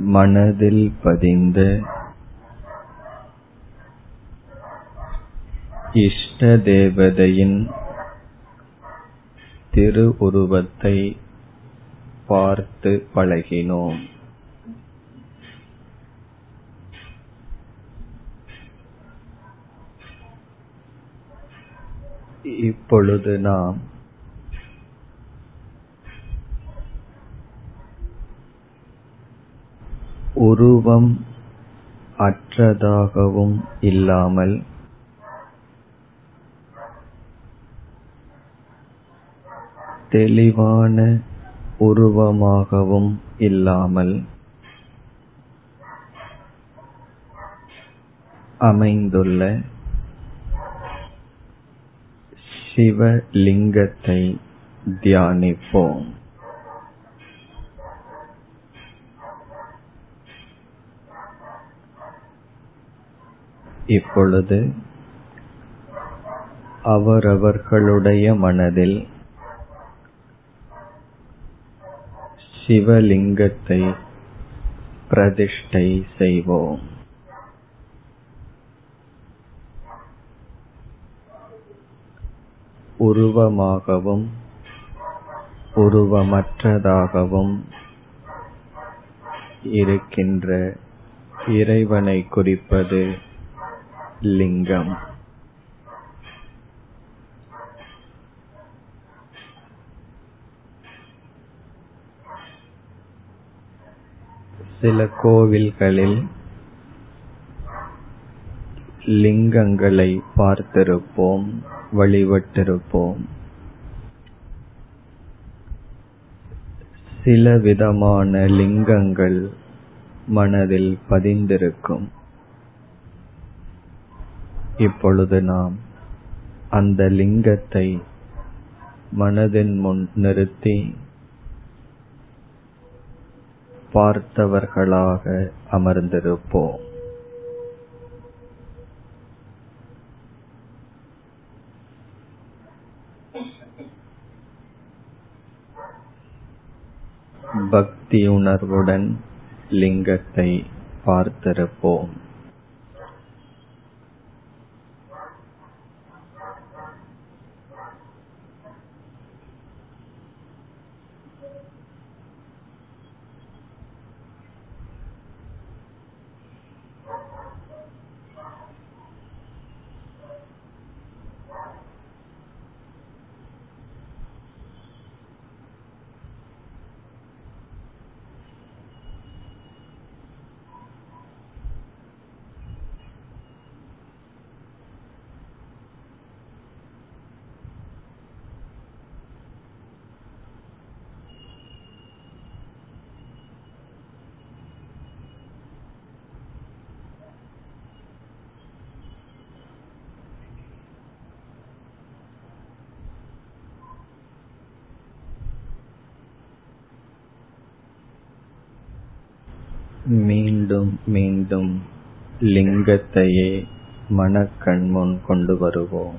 மனதில் பதிந்த இஷ்ட தேவதையின் திருவுருவத்தை பார்த்து பழகினோம். இப்பொழுது நாம் உருவம் அற்றதாகவும் இல்லாமல் தெளிவான உருவமாகவும் இல்லாமல் அமைந்துள்ள சிவலிங்கத்தை தியானிப்போம். இப்பொழுது அவரவர்களுடைய மனதில் சிவலிங்கத்தை பிரதிஷ்டை செய்வோம். உருவமாகவும் உருவமற்றதாகவும் இருக்கின்ற இறைவனை குறிப்பது லிங்கம் சில கோவில்களில் லிங்கங்களை பார்த்திருப்போம் வழிபட்டிருப்போம் சில விதமான லிங்கங்கள் மனதில் பதிந்திருக்கும் இப்பொழுது நாம் அந்த லிங்கத்தை மனதின் முன் நிறுத்தி பார்த்தவர்களாக அமர்ந்திருப்போம். பக்தியுணர்வுடன் லிங்கத்தை பார்த்திருப்போம். மீண்டும் மீண்டும் லிங்கத்தையே மனக்கண் முன் கொண்டு வருவோம்.